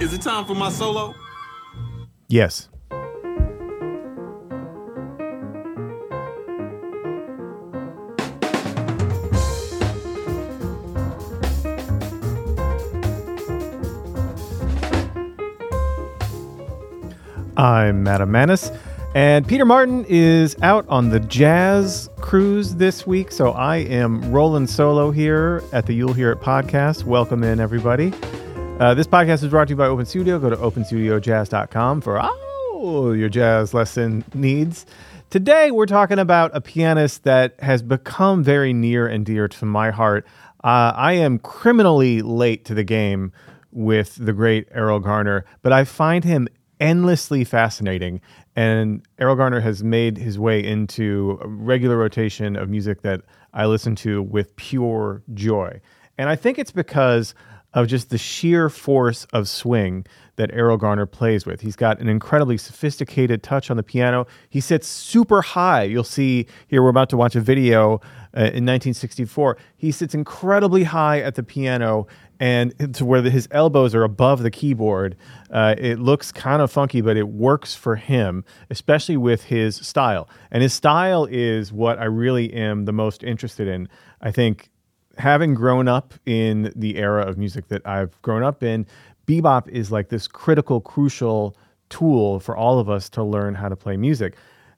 Is it time for my solo? Yes. I'm Adam Maness, and Peter Martin is out on the jazz cruise this week, so I am rolling solo here at the You'll Hear It podcast. Welcome in, everybody. Uh, this podcast is brought to you by Open Studio. Go to openstudiojazz.com for all your jazz lesson needs. Today, we're talking about a pianist that has become very near and dear to my heart. Uh, I am criminally late to the game with the great Erroll Garner, but I find him endlessly fascinating. And Erroll Garner has made his way into a regular rotation of music that I listen to with pure joy. And I think it's because of just the sheer force of swing that Erroll Garner plays with. He's got an incredibly sophisticated touch on the piano. He sits super high. You'll see here, we're about to watch a video uh, in 1964. He sits incredibly high at the piano and to where the, his elbows are above the keyboard. Uh, it looks kind of funky, but it works for him, especially with his style. And his style is what I really am the most interested in. I think having grown up in the era of music that I've grown up in, bebop is like this critical, crucial tool for all of us to learn how to play music.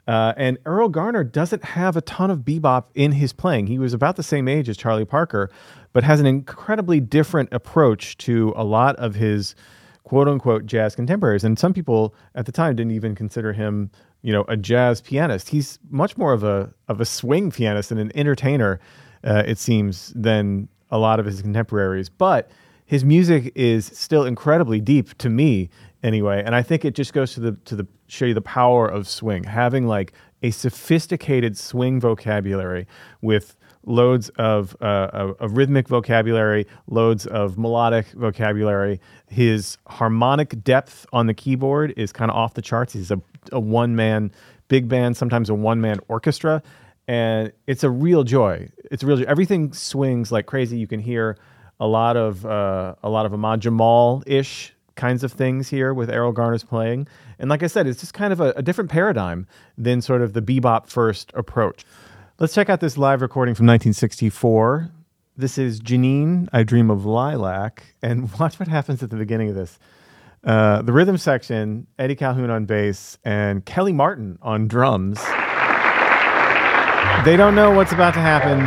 Uh, and Erroll Garner doesn't have a ton of bebop in his playing. He was about the same age as Charlie Parker, but has an incredibly different approach to a lot of his quote unquote jazz contemporaries. And some people at the time didn't even consider him, you know, a jazz pianist. He's much more of a of a swing pianist and an entertainer, uh, it seems, than a lot of his contemporaries. But his music is still incredibly deep to me anyway and i think it just goes to the to the show you the power of swing having like a sophisticated swing vocabulary with loads of, uh, a, rhythmic vocabulary, loads of melodic vocabulary. His harmonic depth on the keyboard is kind of off the charts. He's a, a one man big band, sometimes a one man orchestra. And it's a real joy. It's a real joy. Everything swings like crazy. You can hear a lot of uh, a lot of Ahmad Jamal ish kinds of things here with Erroll Garner's playing. And like I said, it's just kind of a, a different paradigm than sort of the bebop first approach. Let's check out this live recording from 1964. This is Jeannine, I Dream of Lilac. And watch what happens at the beginning of this. Uh, the rhythm section, Eddie Calhoun on bass, and Kelly Martin on drums. They don't know what's about to happen,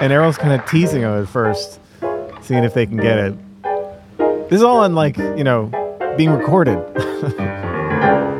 and Erroll's kind of teasing them at first, seeing if they can get it. This is all on, like, you know, being recorded.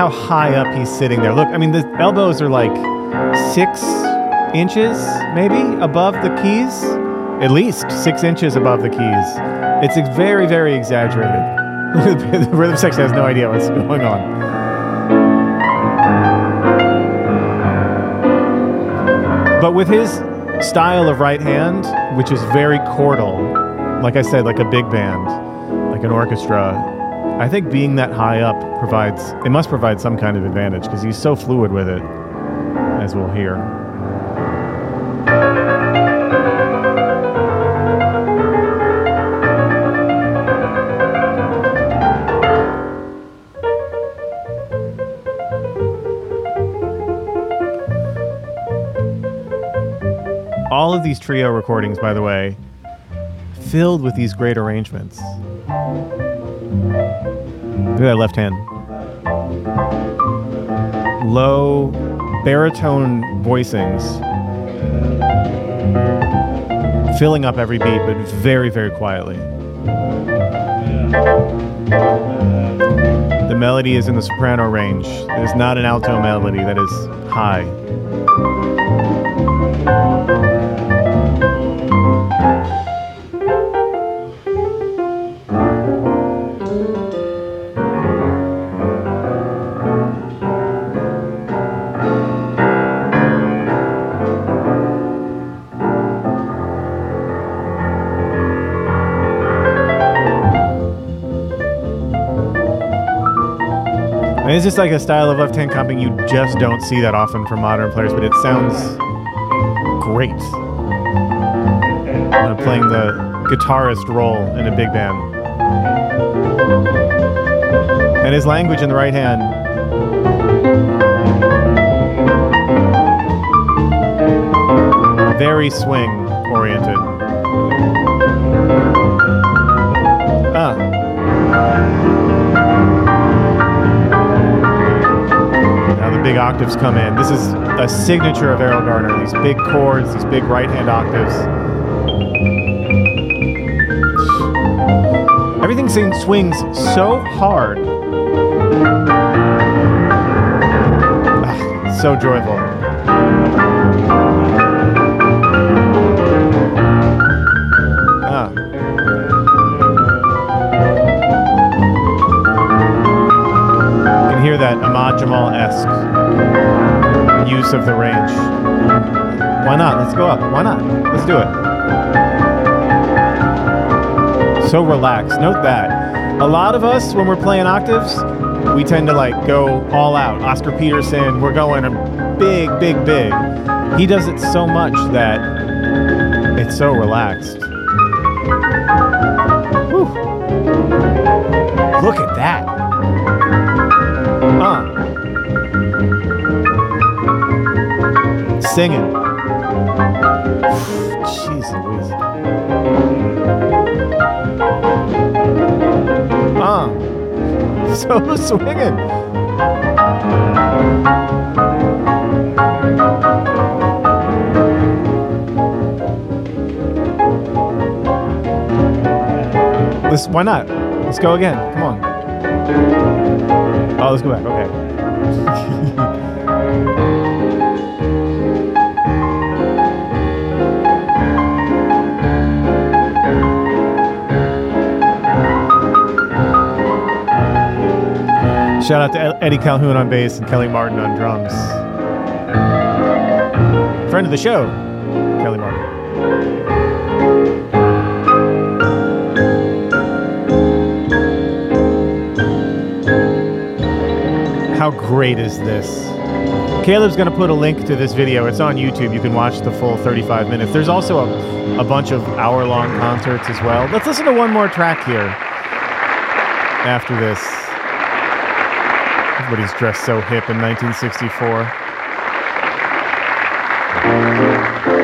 how high up he's sitting there. Look, I mean, the elbows are like six inches, maybe, above the keys. At least six inches above the keys. It's very, very exaggerated. the rhythm section has no idea what's going on. But with his style of right hand, which is very chordal, like I said, like a big band, like an orchestra, I think being that high up provides, it must provide some kind of advantage because he's so fluid with it, as we'll hear. All of these trio recordings, by the way, filled with these great arrangements. Look at that left hand. Low baritone voicings. Filling up every beat, but very, very quietly. The melody is in the soprano range. It is not an alto melody that is high. It's just like a style of left hand comping you just don't see that often from modern players, but it sounds great. Uh, playing the guitarist role in a big band. And his language in the right hand. Very swing oriented. Ah. Octaves come in. This is a signature of Erroll Garner. These big chords, these big right hand octaves. Everything swings so hard. Ah, so joyful. Ah. You can hear that Ahmad Jamal esque use of the range. Why not? Let's go up. Why not? Let's do it. So relaxed. Note that. A lot of us, when we're playing octaves, we tend to like go all out. Oscar Peterson, we're going big, big, big. He does it so much that it's so relaxed. Whew. Look at that. Singing. Jeez Louise. Uh. So swinging. Let's, why not? Let's go again. Come on. Oh, let's go back. Okay. Shout out to Eddie Calhoun on bass and Kelly Martin on drums. Friend of the show, Kelly Martin. How great is this? Caleb's going to put a link to this video. It's on YouTube. You can watch the full 35 minutes. There's also a, a bunch of hour long concerts as well. Let's listen to one more track here after this. Everybody's dressed so hip in 1964.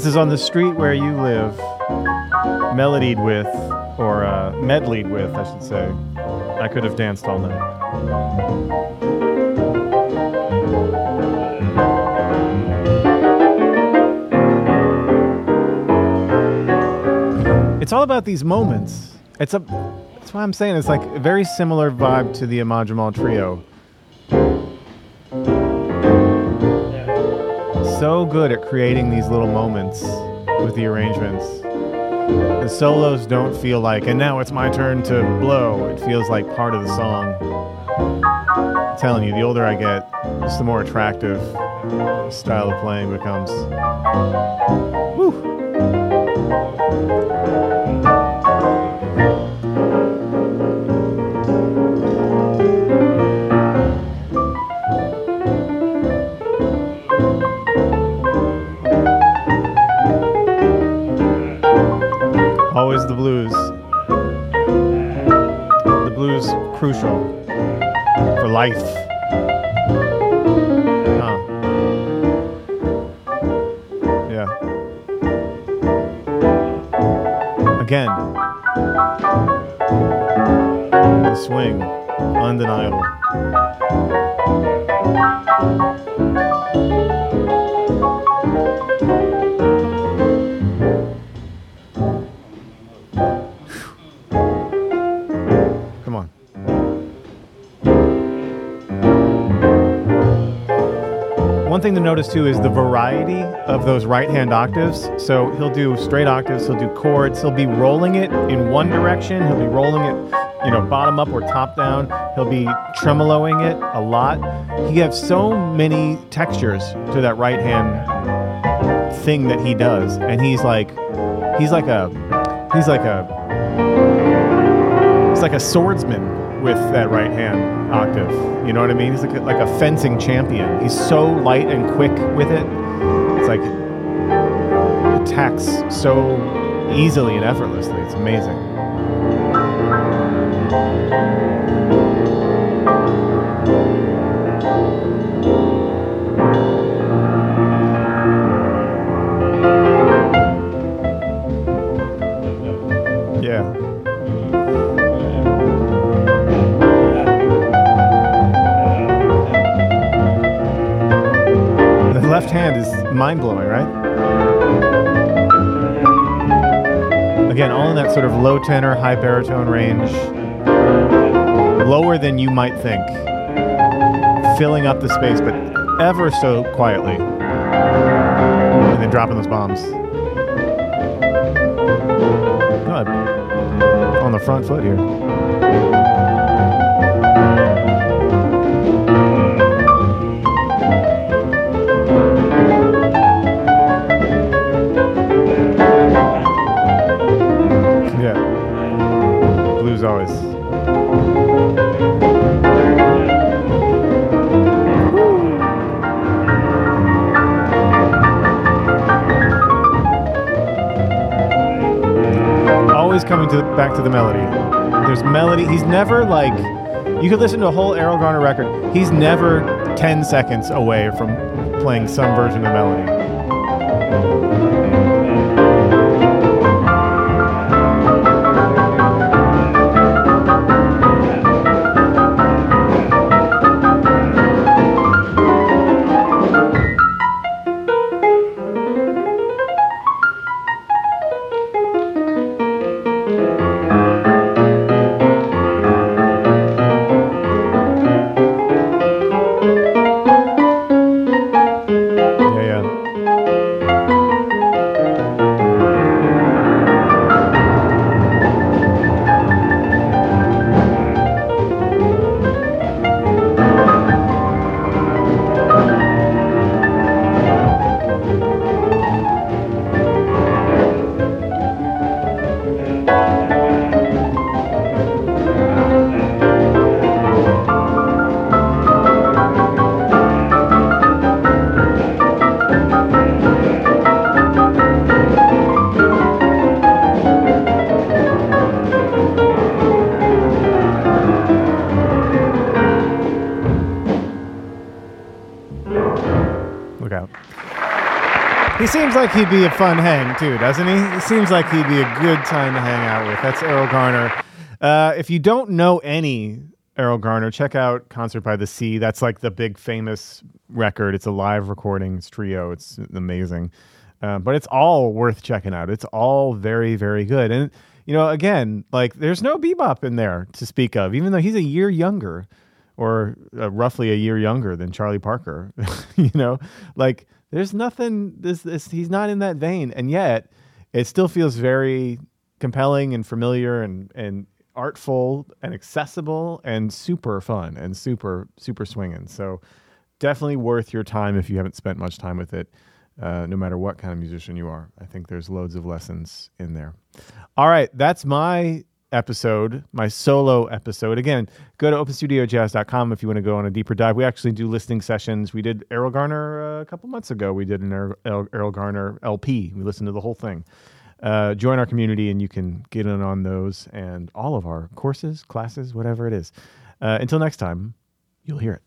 This is on the street where you live, melodied with, or uh, medleyed with, I should say. I could have danced all night. It's all about these moments. It's a. That's why I'm saying it's like a very similar vibe to the Ahmad Jamal trio. So good at creating these little moments with the arrangements. The solos don't feel like, and now it's my turn to blow. It feels like part of the song. I'm telling you, the older I get, just the more attractive style of playing becomes. Life. Huh. Yeah. Again. The swing. Undeniable. Thing to notice too is the variety of those right hand octaves. So he'll do straight octaves, he'll do chords, he'll be rolling it in one direction, he'll be rolling it, you know, bottom up or top down, he'll be tremoloing it a lot. He has so many textures to that right hand thing that he does, and he's like, he's like a, he's like a, he's like a swordsman with that right hand octave. You know what I mean? He's like a, like a fencing champion. He's so light and quick with it. It's like attacks so easily and effortlessly. It's amazing. Left hand is mind blowing, right? Again, all in that sort of low tenor, high baritone range, lower than you might think, filling up the space, but ever so quietly, and then dropping those bombs. God, on the front foot here. Coming to back to the melody. There's melody. He's never like you could listen to a whole Erroll Garner record. He's never 10 seconds away from playing some version of melody. Seems like he'd be a fun hang too, doesn't he? It seems like he'd be a good time to hang out with. That's Erroll Garner. Uh, if you don't know any Erroll Garner, check out Concert by the Sea. That's like the big famous record. It's a live recording. It's trio. It's amazing. Uh, but it's all worth checking out. It's all very, very good. And you know, again, like there's no bebop in there to speak of, even though he's a year younger, or uh, roughly a year younger than Charlie Parker. you know, like there's nothing. This, this he's not in that vein, and yet it still feels very compelling and familiar and and artful and accessible and super fun and super super swinging. So definitely worth your time if you haven't spent much time with it. Uh, no matter what kind of musician you are, I think there's loads of lessons in there. All right, that's my episode, my solo episode. Again, go to openstudiojazz.com if you want to go on a deeper dive. We actually do listening sessions. We did Erroll Garner uh, a couple months ago. We did an Erroll, Erroll Garner LP. We listened to the whole thing. Uh, join our community and you can get in on those and all of our courses, classes, whatever it is. Uh, until next time, you'll hear it.